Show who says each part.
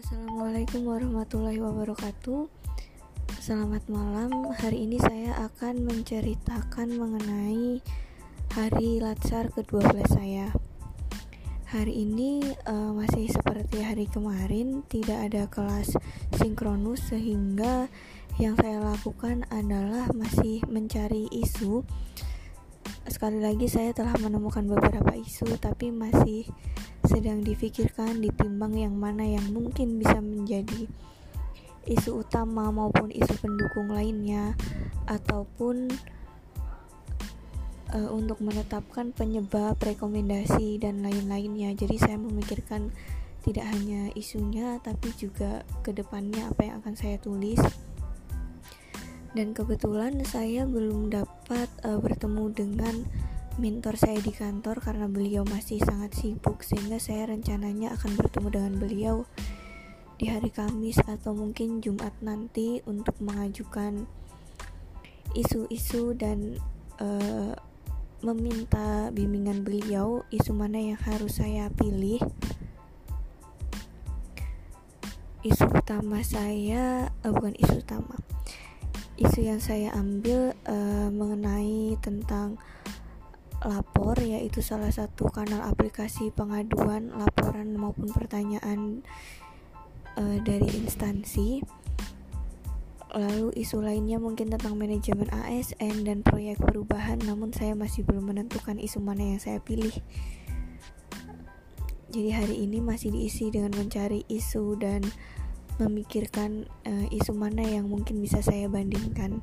Speaker 1: Assalamualaikum warahmatullahi wabarakatuh. Selamat malam. Hari ini saya akan menceritakan mengenai Hari Latsar ke-12 saya. Hari ini uh, masih seperti hari kemarin Tidak ada kelas sinkronus Sehingga yang saya lakukan adalah masih mencari isu. Sekali lagi saya telah menemukan beberapa isu Tapi masih sedang difikirkan ditimbang yang mana yang mungkin bisa menjadi isu utama maupun isu pendukung lainnya ataupun uh, untuk menetapkan penyebab rekomendasi dan lain-lainnya. Jadi saya memikirkan tidak hanya isunya tapi juga ke depannya apa yang akan saya tulis. Dan kebetulan saya belum dapat uh, bertemu dengan mentor saya di kantor karena beliau masih sangat sibuk sehingga saya rencananya akan bertemu dengan beliau di hari Kamis atau mungkin Jumat nanti untuk mengajukan isu-isu dan uh, meminta bimbingan beliau isu mana yang harus saya pilih. Isu utama saya uh, bukan isu utama isu yang saya ambil uh, mengenai tentang lapor yaitu salah satu kanal aplikasi pengaduan laporan maupun pertanyaan uh, dari instansi. Lalu isu lainnya mungkin tentang manajemen ASN dan proyek perubahan namun saya masih belum menentukan isu mana yang saya pilih. Jadi hari ini masih diisi dengan mencari isu dan memikirkan uh, isu mana yang mungkin bisa saya bandingkan